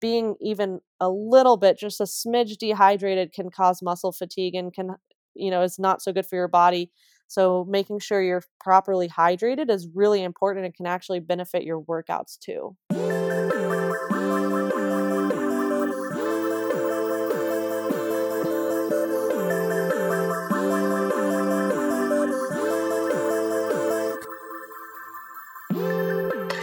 being even a little bit, just a smidge dehydrated, can cause muscle fatigue and can, you know, is not so good for your body. So making sure you're properly hydrated is really important and can actually benefit your workouts too.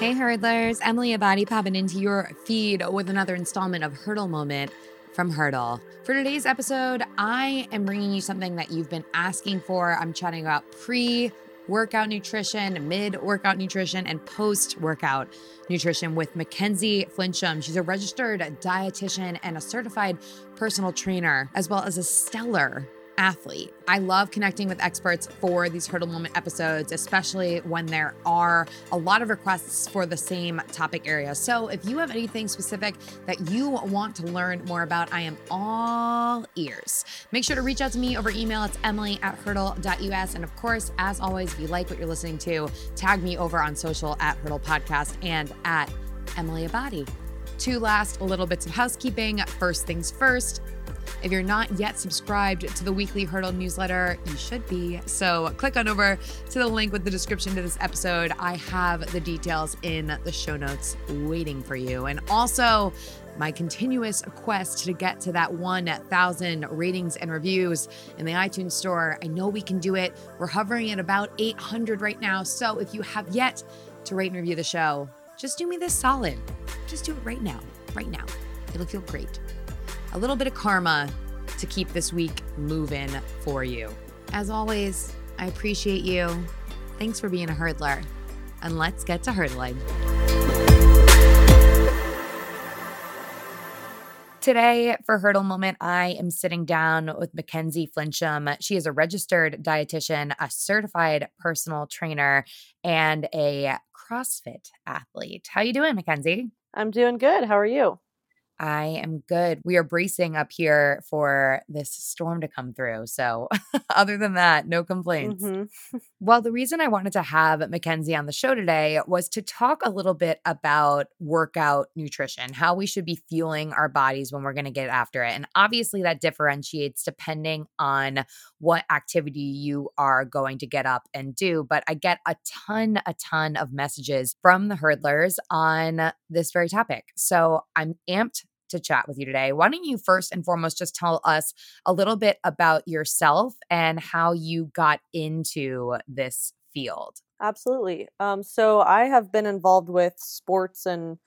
Hey hurdlers, Emily Abbate popping into your feed with another installment of Hurdle Moment from Hurdle. For today's episode, I am bringing you something that you've been asking for. I'm chatting about pre workout nutrition, mid workout nutrition, and post workout nutrition with McKenzie Flinchum. She's a registered dietitian and a certified personal trainer, as well as a stellar athlete. I love connecting with experts for these hurdle moment episodes, especially when there are a lot of requests for the same topic area. So if you have anything specific that you want to learn more about, I am all ears. Make sure to reach out to me over email. It's emily at hurdle.us. And of course, as always, if you like what you're listening to, tag me over on social at Hurdle Podcast and at Emily Abbate. Two last little bits of housekeeping. First things first, if you're not yet subscribed to the weekly Hurdle newsletter, you should be. So click on over to the link with the description to this episode. I have the details in the show notes waiting for you. And also, my continuous quest to get to that 1,000 ratings and reviews in the iTunes store. I know we can do it. We're hovering at about 800 right now. So if you have yet to rate and review the show, just do me this solid. Just do it right now. Right now. It'll feel great a little bit of karma to keep this week moving for you. As always, I appreciate you. Thanks for being a hurdler. And let's get to hurdling. Today, for Hurdle Moment, I am sitting down with McKenzie Flinchum. She is a registered dietitian, a certified personal trainer, and a CrossFit athlete. How you doing, McKenzie? I'm doing good. How are you? I am good. We are bracing up here for this storm to come through. So, other than that, no complaints. Mm-hmm. well, the reason I wanted to have McKenzie on the show today was to talk a little bit about workout nutrition, how we should be fueling our bodies when we're going to get after it. And obviously, that differentiates depending on what activity you are going to get up and do. But I get a ton, a ton of messages from the hurdlers on this very topic. So, I'm amped to chat with you today. Why don't you first and foremost just tell us a little bit about yourself and how you got into this field? Absolutely. Um, so I have been involved with sports and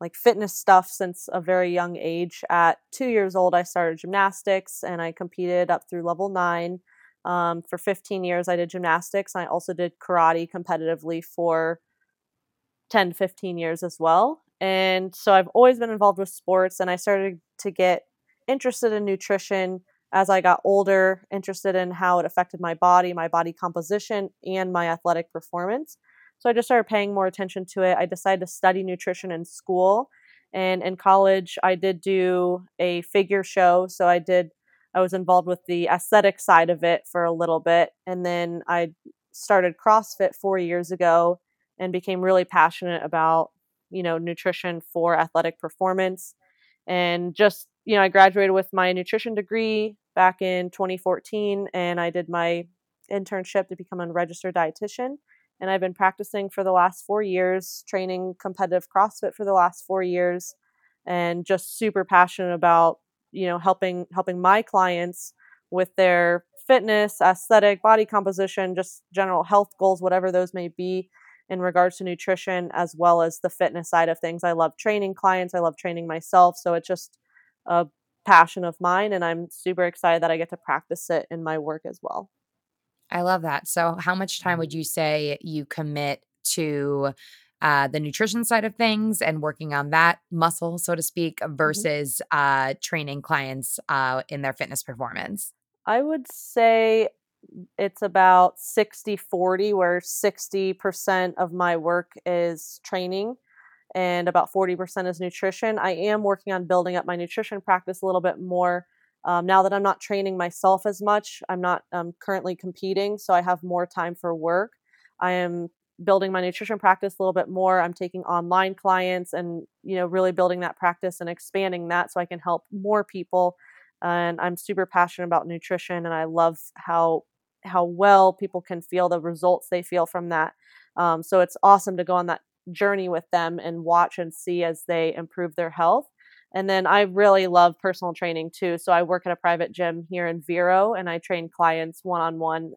like fitness stuff since a very young age. At two years old, I started gymnastics and I competed up through level nine. Um, for 15 years, I did gymnastics. I also did karate competitively for 10, 15 years as well. And so I've always been involved with sports and I started to get interested in nutrition as I got older, interested in how it affected my body, my body composition, and my athletic performance. So I just started paying more attention to it. I decided to study nutrition in school. And in college, I did do a figure show. So I did, I was involved with the aesthetic side of it for a little bit. And then I started CrossFit four years ago and became really passionate about you know nutrition for athletic performance. And just you know i graduated with my nutrition degree back in 2014 and i did my internship to become a registered dietitian. And i've been practicing for the last four years training competitive crossfit for the last four years and just super passionate about you know helping helping my clients with their fitness aesthetic body composition just general health goals whatever those may be in regards to nutrition as well as the fitness side of things. I love training clients, I love training myself. So it's just a passion of mine, and I'm super excited that I get to practice it in my work as well. I love that. So, how much time would you say you commit to uh, the nutrition side of things and working on that muscle, so to speak, mm-hmm. versus mm-hmm. uh, training clients uh, in their fitness performance? I would say it's about 60 40 where 60% of my work is training and about 40% is nutrition i am working on building up my nutrition practice a little bit more um, now that i'm not training myself as much i'm not um, currently competing so i have more time for work i am building my nutrition practice a little bit more. I'm taking online clients and, you know, really building that practice and expanding that so I can help more people. And I'm super passionate about nutrition and I love how how well people can feel the results they feel from that. Um, so it's awesome to go on that journey with them and watch and see as they improve their health. And then I really love personal training too. So I work at a private gym here in Vero and I train clients one on one.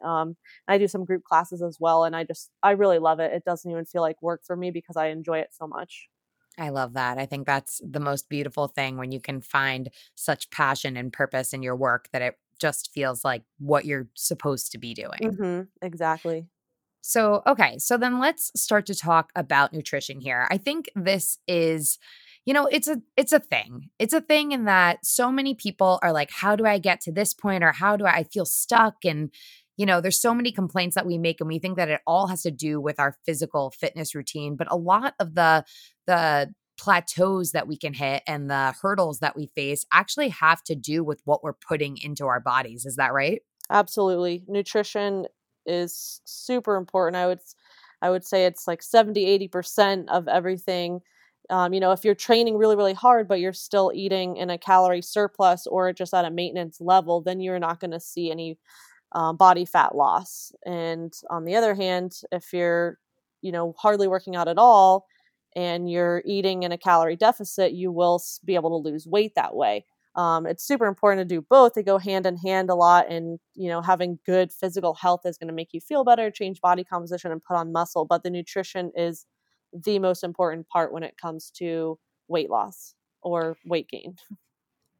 I do some group classes as well. And I just, I really love it. It doesn't even feel like work for me because I enjoy it so much. I love that. I think that's the most beautiful thing when you can find such passion and purpose in your work that it just feels like what you're supposed to be doing. Mm-hmm, exactly. So, okay. So then let's start to talk about nutrition here. I think this is you know it's a it's a thing it's a thing in that so many people are like how do i get to this point or how do i, I feel stuck and you know there's so many complaints that we make and we think that it all has to do with our physical fitness routine but a lot of the the plateaus that we can hit and the hurdles that we face actually have to do with what we're putting into our bodies is that right? Absolutely. Nutrition is super important. I would i would say it's like 70 80% of everything. Um, you know, if you're training really, really hard, but you're still eating in a calorie surplus or just at a maintenance level, then you're not going to see any um, body fat loss. And on the other hand, if you're, you know, hardly working out at all and you're eating in a calorie deficit, you will be able to lose weight that way. Um, it's super important to do both. They go hand in hand a lot, and you know, having good physical health is going to make you feel better, change body composition, and put on muscle. But the nutrition is the most important part when it comes to weight loss or weight gain.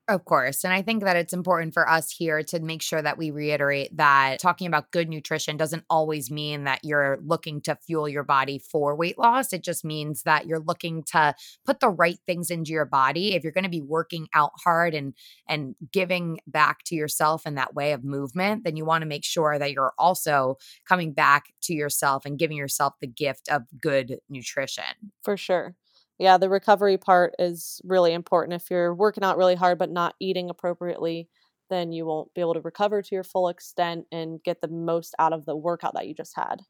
Of course. And I think that it's important for us here to make sure that we reiterate that talking about good nutrition doesn't always mean that you're looking to fuel your body for weight loss. It just means that you're looking to put the right things into your body. If you're going to be working out hard and and giving back to yourself in that way of movement, then you want to make sure that you're also coming back to yourself and giving yourself the gift of good nutrition. For sure yeah, the recovery part is really important. If you're working out really hard but not eating appropriately, then you won't be able to recover to your full extent and get the most out of the workout that you just had.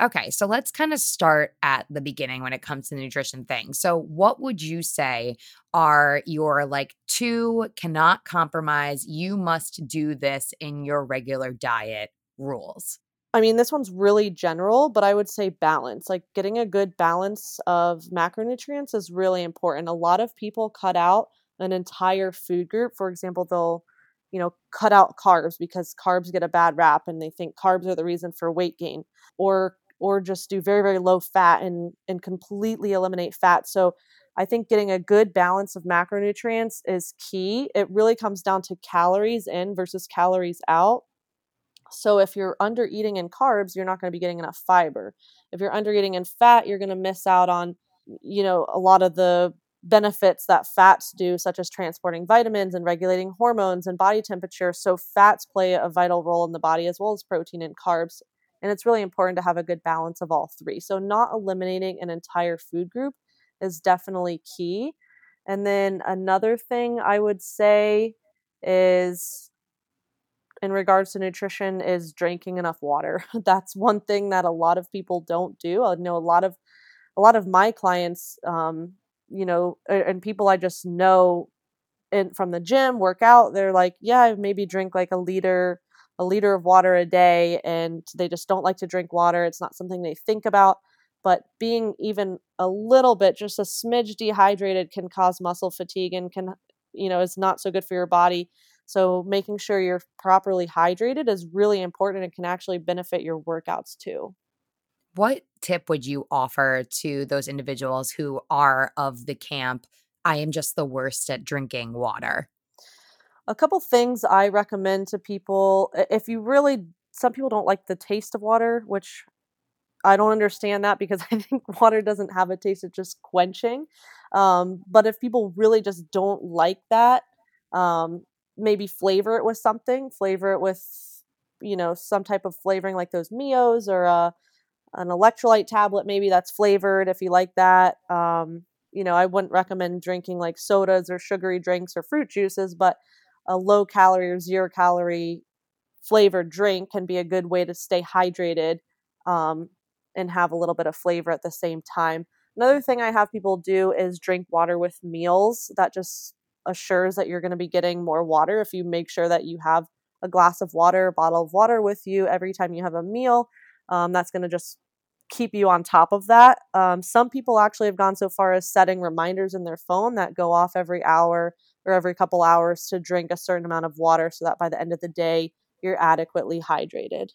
Okay, so let's kind of start at the beginning when it comes to nutrition thing. So, what would you say are your like two cannot compromise, you must do this in your regular diet rules? I mean, this one's really general, but I would say balance. Like getting a good balance of macronutrients is really important. A lot of people cut out an entire food group. For example, they'll, you know, cut out carbs because carbs get a bad rap and they think carbs are the reason for weight gain or or just do very very low fat and and completely eliminate fat. So I think getting a good balance of macronutrients is key. It really comes down to calories in versus calories out so if you're under eating in carbs, you're not going to be getting enough fiber. If you're under eating in fat, you're going to miss out on, you know, a lot of the benefits that fats do, such as transporting vitamins and regulating hormones and body temperature. So fats play a vital role in the body as well as protein and carbs. And it's really important to have a good balance of all three. So not eliminating an entire food group is definitely key. And then another thing I would say is in regards to nutrition is drinking enough water. That's one thing that a lot of people don't do. I know a lot of a lot of my clients, um, you know, and people I just know in, from the gym work out. They're like, yeah, I maybe drink like a liter a liter of water a day, and they just don't like to drink water. It's not something they think about. But being even a little bit, just a smidge dehydrated, can cause muscle fatigue and can, you know, is not so good for your body so making sure you're properly hydrated is really important and can actually benefit your workouts too. What tip would you offer to those individuals who are of the camp, I am just the worst at drinking water? A couple things I recommend to people if you really, some people don't like the taste of water, which I don't understand that because I think water doesn't have a taste, it's just quenching. Um, but if people really just don't like that, um, maybe flavor it with something, flavor it with, you know, some type of flavoring like those Mios or a, uh, an electrolyte tablet, maybe that's flavored if you like that. Um, you know, I wouldn't recommend drinking like sodas or sugary drinks or fruit juices, but a low calorie or zero calorie flavored drink can be a good way to stay hydrated. Um, and have a little bit of flavor at the same time. Another thing I have people do is drink water with meals. That just assures that you're going to be getting more water if you make sure that you have a glass of water, a bottle of water with you every time you have a meal. Um, that's going to just keep you on top of that. Um, some people actually have gone so far as setting reminders in their phone that go off every hour or every couple hours to drink a certain amount of water so that by the end of the day, you're adequately hydrated.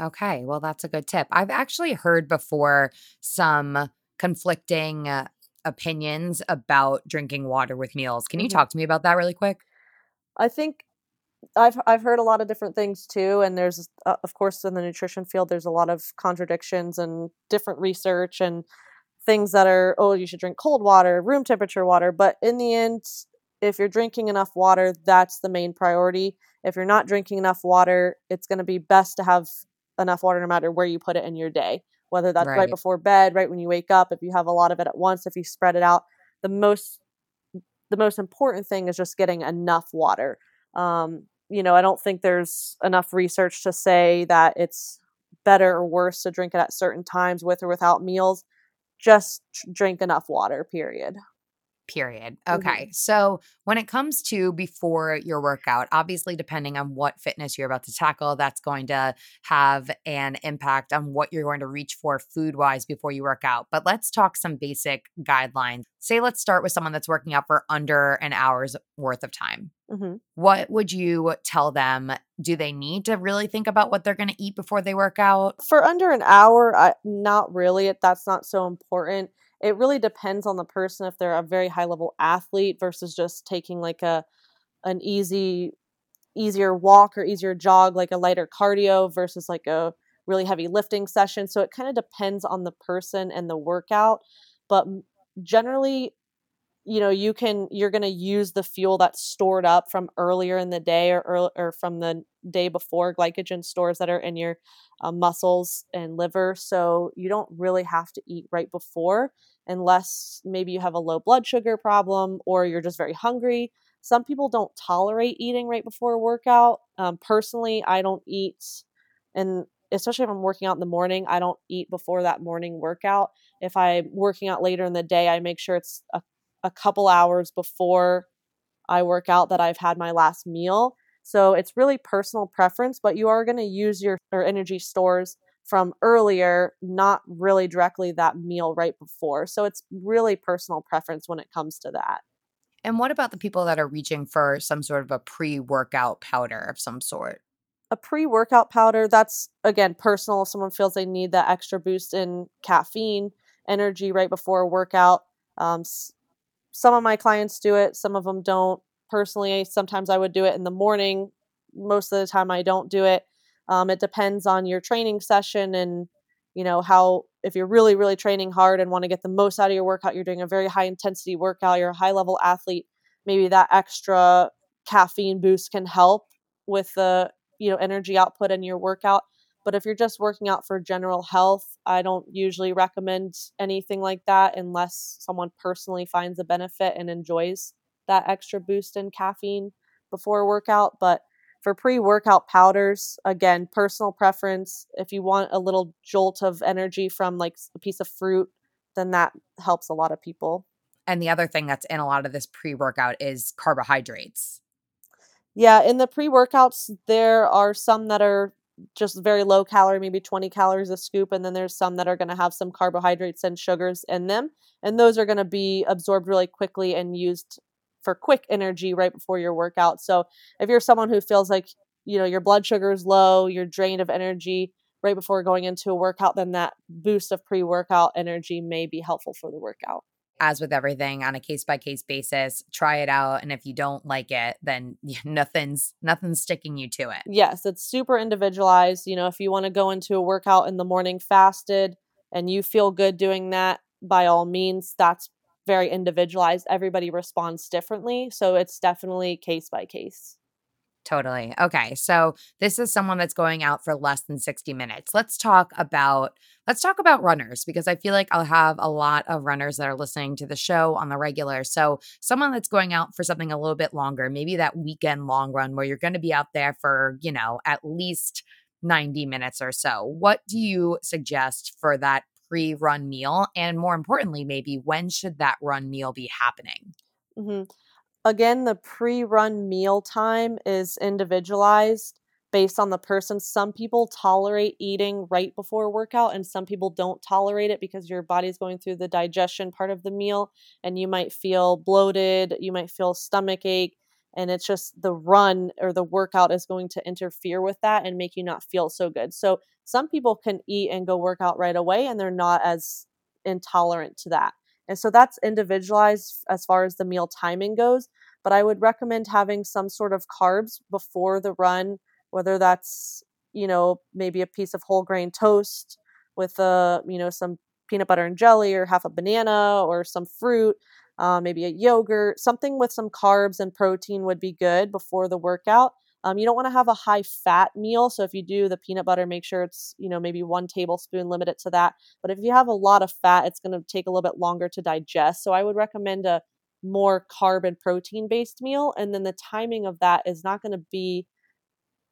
Okay, well, that's a good tip. I've actually heard before some conflicting uh, opinions about drinking water with meals. Can you Mhm. talk to me about that really quick? I think I've I've heard a lot of different things too, and there's uh, of course in the nutrition field there's a lot of contradictions and different research and things that are oh you should drink cold water, room temperature water, but in the end, if you're drinking enough water, that's the main priority. If you're not drinking enough water, it's going to be best to have enough water no matter where you put it in your day, whether that's right Right. before bed, right when you wake up, if you have a lot of it at once, if you spread it out. The most the most important thing is just getting enough water. Um, you know, I don't think there's enough research to say that it's better or worse to drink it at certain times with or without meals. Just drink enough water, period. Period. Mhm. Okay. So when it comes to before your workout, obviously, depending on what fitness you're about to tackle, that's going to have an impact on what you're going to reach for food wise before you work out. But let's talk some basic guidelines. Say, let's start with someone that's working out for under an hour's worth of time. hmm What would you tell them? Do they need to really think about what they're going to eat before they work out? For under an hour, I, not really. That's not so important. It really depends on the person if they're a very high level athlete versus just taking like a an easy easier walk or easier jog like a lighter cardio versus like a really heavy lifting session. So it kind of depends on the person and the workout but generally you know you can you're going to use the fuel that's stored up from earlier in the day or or from the day before glycogen stores that are in your uh, muscles and liver. So you don't really have to eat right before unless maybe you have a low blood sugar problem or you're just very hungry. Some people don't tolerate eating right before a workout. Um, personally i don't eat and especially if i'm working out in the morning i don't eat before that morning workout. If i'm working out later in the day i make sure it's a, a couple hours before i work out that i've had my last meal. So it's really personal preference but you are going to use your or energy stores from earlier not really directly that meal right before. So it's really personal preference when it comes to that. And what about the people that are reaching for some sort of a pre workout powder of some sort? a pre-workout powder that's again personal. If someone feels they need that extra boost in caffeine energy right before a workout um, some of my clients do it some of them don't. Personally sometimes i would do it in the morning most of the time i don't do it. Um, it depends on your training session and you know how if you're really really training hard and want to get the most out of your workout you're doing a very high intensity workout you're a high level athlete maybe that extra caffeine boost can help with the you know energy output in your workout but if you're just working out for general health i don't usually recommend anything like that unless someone personally finds a benefit and enjoys that extra boost in caffeine before a workout but for pre-workout powders again personal preference if you want a little jolt of energy from like a piece of fruit then that helps a lot of people And the other thing that's in a lot of this pre workout is carbohydrates. Yeah, in the pre-workouts, there are some that are just very low calorie, maybe 20 calories a scoop, and then there's some that are going to have some carbohydrates and sugars in them, and those are going to be absorbed really quickly and used for quick energy right before your workout. So, if you're someone who feels like, you know, your blood sugar is low, you're drained of energy right before going into a workout, then that boost of pre-workout energy may be helpful for the workout. As with everything on a case by case basis, try it out. And if you don't like it, then nothing's nothing's sticking you to it. Yes, it's super individualized. You know, if you want to go into a workout in the morning fasted and you feel good doing that, by all means, that's very individualized. Everybody responds differently. So it's definitely case by case. Totally. Okay. So this is someone that's going out for less than 60 minutes. Let's talk about let's talk about runners because I feel like I'll have a lot of runners that are listening to the show on the regular. So someone that's going out for something a little bit longer, maybe that weekend long run where you're going to be out there for, you know, at least 90 minutes or so. What do you suggest for that pre run meal? And more importantly, maybe when should that run meal be happening? Mm-hmm. Again, the pre run meal time is individualized based on the person. Some people tolerate eating right before workout, and some people don't tolerate it because your body's going through the digestion part of the meal, and you might feel bloated, you might feel stomach ache and it's just the run or the workout is going to interfere with that and make you not feel so good. So some people can eat and go work out right away and they're not as intolerant to that. And so that's individualized as far as the meal timing goes, but I would recommend having some sort of carbs before the run, whether that's, you know, maybe a piece of whole grain toast with a, uh, you know, some peanut butter and jelly or half a banana or some fruit uh, maybe a yogurt, something with some carbs and protein would be good before the workout. Um, you don't want to have a high fat meal. So if you do the peanut butter, make sure it's, you know, maybe one tablespoon, limit it to that. But if you have a lot of fat, it's going to take a little bit longer to digest. So I would recommend a more carb and protein based meal. And then the timing of that is not going to be,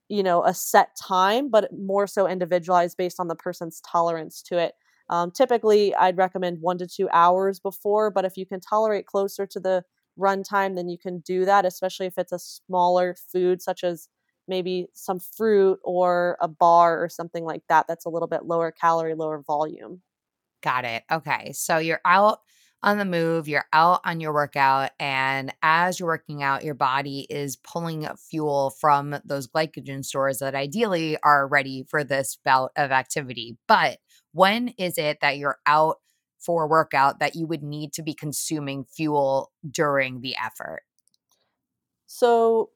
you know, a set time, but more so individualized based on the person's tolerance to it. Um, typically, I'd recommend one to two hours before, but if you can tolerate closer to the run time, then you can do that, especially if it's a smaller food, such as maybe some fruit or a bar or something like that, that's a little bit lower calorie, lower volume. Got it. Okay. So you're out on the move, you're out on your workout, and as you're working out, your body is pulling fuel from those glycogen stores that ideally are ready for this bout of activity. But when is it that you're out for a workout that you would need to be consuming fuel during the effort? So,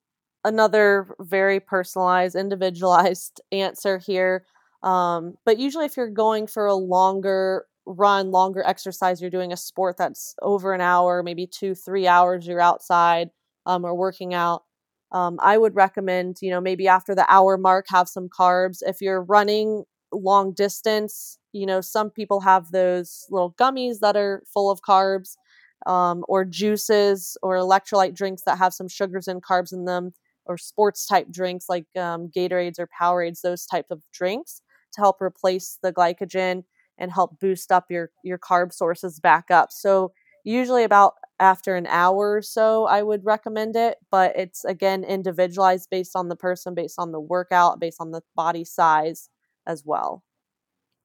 another very personalized, individualized answer here. Um, but usually, if you're going for a longer run, longer exercise, you're doing a sport that's over an hour, maybe two, three hours, you're outside um, or working out. Um, I would recommend, you know, maybe after the hour mark, have some carbs. If you're running long distance, you know, some people have those little gummies that are full of carbs, um, or juices or electrolyte drinks that have some sugars and carbs in them, or sports type drinks like um, Gatorades or Powerades, those type of drinks to help replace the glycogen and help boost up your your carb sources back up. So usually about after an hour or so I would recommend it, but it's again individualized based on the person, based on the workout, based on the body size as well.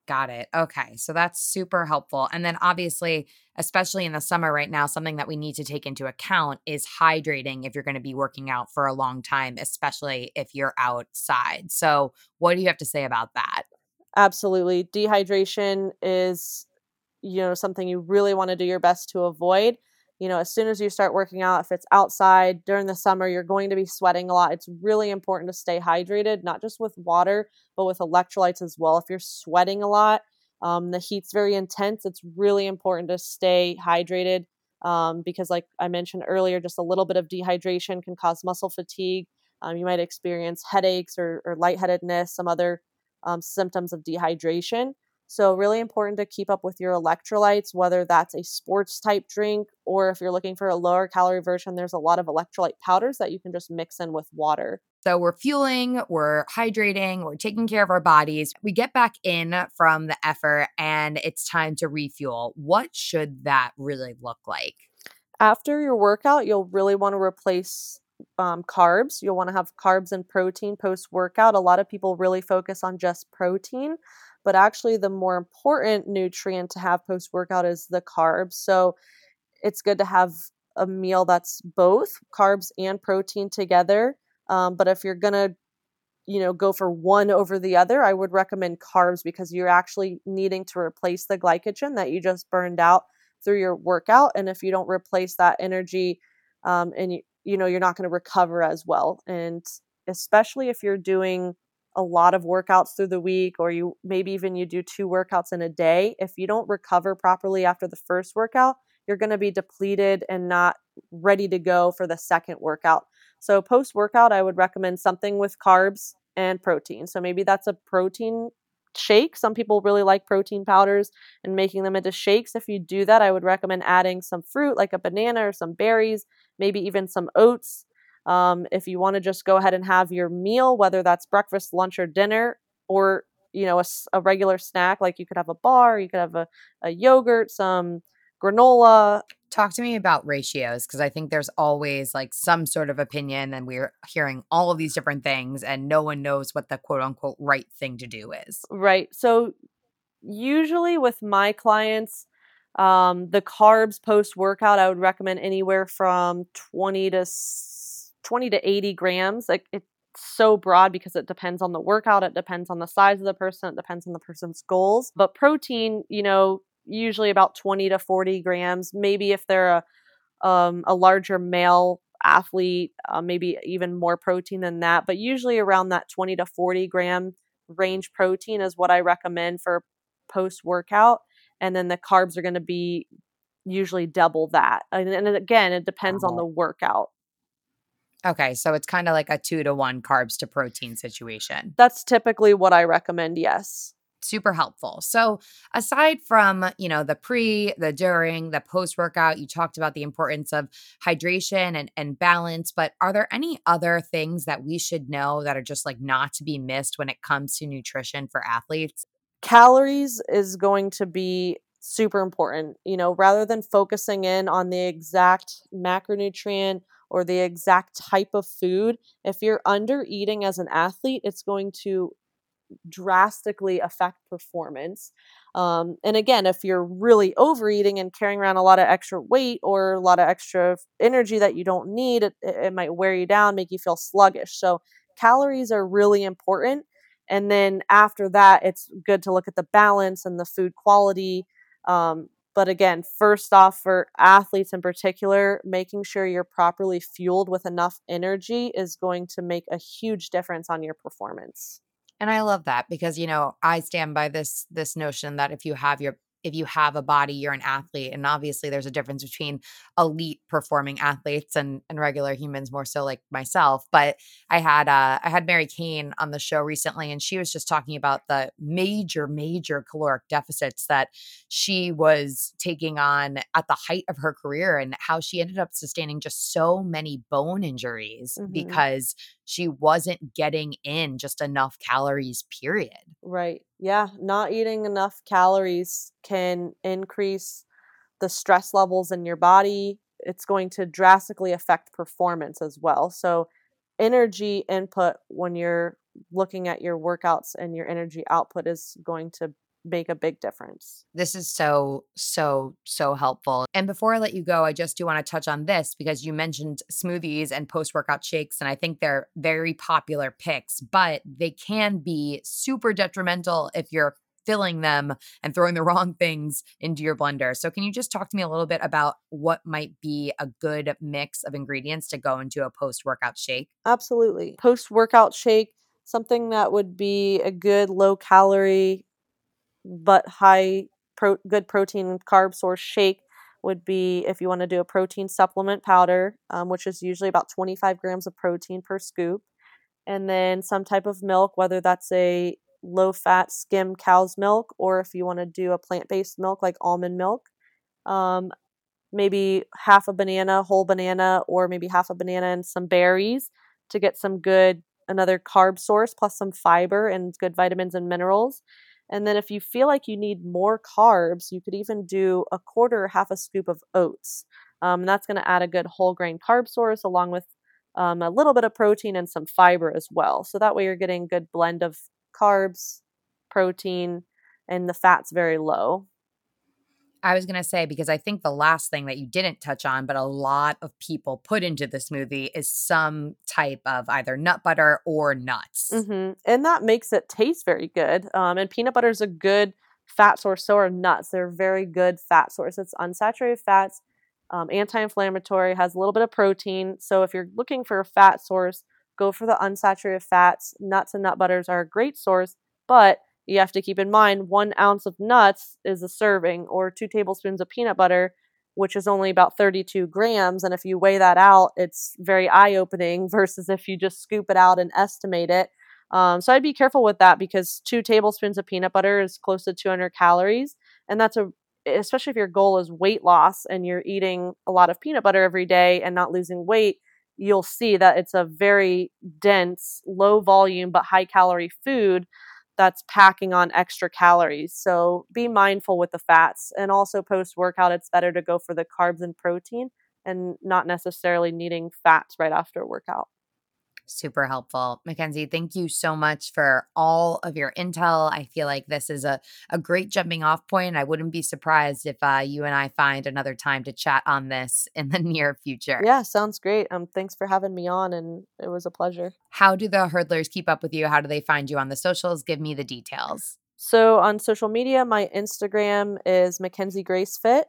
Got it. Okay. So that's super helpful. And then obviously, especially in the summer right now, something that we need to take into account is hydrating if you're going to be working out for a long time, especially if you're outside. So, what do you have to say about that? Absolutely. Dehydration is you know something you really want to do your best to avoid you know, as soon as you start working out, if it's outside during the summer, you're going to be sweating a lot. It's really important to stay hydrated, not just with water, but with electrolytes as well. If you're sweating a lot, um, the heat's very intense. It's really important to stay hydrated um, because, like I mentioned earlier, just a little bit of dehydration can cause muscle fatigue. Um, you might experience headaches or, or lightheadedness, some other um, symptoms of dehydration. So, really important to keep up with your electrolytes, whether that's a sports type drink or if you're looking for a lower calorie version, there's a lot of electrolyte powders that you can just mix in with water. So, we're fueling, we're hydrating, we're taking care of our bodies. We get back in from the effort and it's time to refuel. What should that really look like? After your workout, you'll really want to replace um, carbs. You'll want to have carbs and protein post workout. A lot of people really focus on just protein, but actually the more important nutrient to have post workout is the carbs. So it's good to have a meal that's both carbs and protein together. Um, but if you're gonna you know go for one over the other i would recommend carbs because you're actually needing to replace the glycogen that you just burned out through your workout and if you don't replace that energy um, and you, you know you're not going to recover as well and especially if you're doing a lot of workouts through the week or you maybe even you do two workouts in a day if you don't recover properly after the first workout you're going to be depleted and not ready to go for the second workout. So post workout i would recommend something with carbs and protein. So maybe that's a protein shake. Some people really like protein powders and making them into shakes. If you do that i would recommend adding some fruit like a banana or some berries maybe even some oats um, if you want to just go ahead and have your meal, whether that's breakfast, lunch, or dinner, or you know a, a, regular snack like you could have a bar you could have a, a yogurt some granola. Talk to me about ratios because i think there's always like some sort of opinion and we're hearing all of these different things and no one knows what the quote unquote right thing to do is. Right so usually with my clients um, the carbs post workout i would recommend anywhere from 20 to 20 to 80 grams like it's so broad because it depends on the workout it depends on the size of the person it depends on the person's goals but protein you know usually about 20 to 40 grams maybe if they're a, um, a larger male athlete uh, maybe even more protein than that but usually around that 20 to 40 gram range protein is what i recommend for post workout and then the carbs are going to be usually double that and, and again it depends on the workout Okay, so it's kind of like a two to one carbs to protein situation. That's typically what I recommend, yes. Super helpful. So, aside from, you know, the pre, the during, the post workout, you talked about the importance of hydration and, and balance, but are there any other things that we should know that are just like not to be missed when it comes to nutrition for athletes? Calories is going to be super important. You know, rather than focusing in on the exact macronutrient or the exact type of food, if you're under eating as an athlete, it's going to drastically affect performance. Um, and again, if you're really overeating and carrying around a lot of extra weight or a lot of extra energy that you don't need, it, it might wear you down, make you feel sluggish. So, calories are really important. And then after that, it's good to look at the balance and the food quality. Um, but again, first off, for athletes in particular, making sure you're properly fueled with enough energy is going to make a huge difference on your performance. And I love that because you know, I stand by this this notion that if you have your if you have a body, you're an athlete. And obviously, there's a difference between elite performing athletes and, and regular humans, more so like myself. But I had uh, I had Mary Cain on the show recently, and she was just talking about the major, major caloric deficits that she was taking on at the height of her career, and how she ended up sustaining just so many bone injuries mm-hmm. because she wasn't getting in just enough calories. Period. Right yeah, not eating enough calories can increase the stress levels in your body. It's going to drastically affect performance as well. So, energy input when you're looking at your workouts and your energy output is going to make a big difference. This is so, so, so helpful. And before I let you go, I just do want to touch on this because you mentioned smoothies and post workout shakes, and I think they're very popular picks, but they can be super detrimental if you're filling them and throwing the wrong things into your blender. So, can you just talk to me a little bit about what might be a good mix of ingredients to go into a post workout shake? Absolutely. Post workout shake, something that would be a good low calorie but high pro- good protein carb source shake would be if you want to do a protein supplement powder, um, which is usually about 25 grams of protein per scoop, and then some type of milk, whether that's a low fat skim cow's milk or if you want to do a plant based milk like almond milk. Um, maybe half a banana, whole banana, or maybe half a banana and some berries to get some good, another carb source plus some fiber and good vitamins and minerals. And then if you feel like you need more carbs, you could even do a quarter half a scoop of oats. Um, and that's going to add a good whole grain carb source along with um, a little bit of protein and some fiber as well. So that way you're getting a good blend of carbs, protein, and the fat's very low. I was going to say, because I think the last thing that you didn't touch on, but a lot of people put into the smoothie is some type of either nut butter or nuts. Mm-hmm. And that makes it taste very good. Um, and peanut butter is a good fat source. So are nuts. They're very good fat source. It's unsaturated fats, um, anti inflammatory, has a little bit of protein. So if you're looking for a fat source, go for the unsaturated fats. Nuts and nut butters are a great source, but you have to keep in mind one ounce of nuts is a serving, or two tablespoons of peanut butter, which is only about 32 grams. And if you weigh that out, it's very eye opening versus if you just scoop it out and estimate it. Um, so I'd be careful with that because two tablespoons of peanut butter is close to 200 calories. And that's a, especially if your goal is weight loss and you're eating a lot of peanut butter every day and not losing weight, you'll see that it's a very dense, low volume, but high calorie food that's packing on extra calories. So be mindful with the fats. And also post workout, it's better to go for the carbs and protein and not necessarily needing fats right after a workout. Super helpful. McKenzie, thank you so much for all of your intel. I feel like this is a, a great jumping off point. I wouldn't be surprised if uh, you and I find another time to chat on this in the near future. Yeah, sounds great. Um, thanks for having me on, and it was a pleasure. How do the hurdlers keep up with you? How do they find you on the socials? Give me the details. So on social media, my Instagram is McKenzie Grace Fit,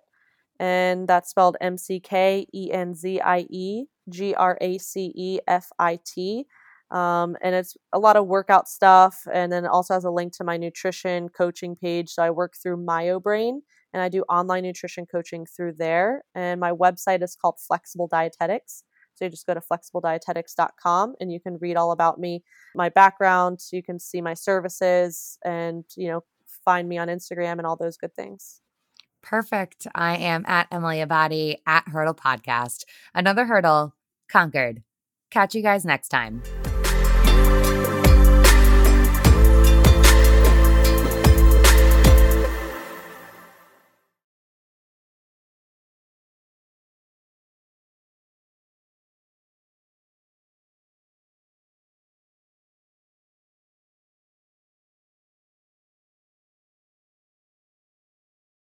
and that's spelled M C K E N Z I E G R A C E F I T. Um, and it's a lot of workout stuff. And then it also has a link to my nutrition coaching page. So I work through MyoBrain and I do online nutrition coaching through there. And my website is called Flexible Dietetics. So you just go to flexibledietetics.com and you can read all about me, my background. You can see my services and, you know, find me on Instagram and all those good things. Perfect. I am at Emily Abbate at Hurdle Podcast. Another hurdle conquered. Catch you guys next time.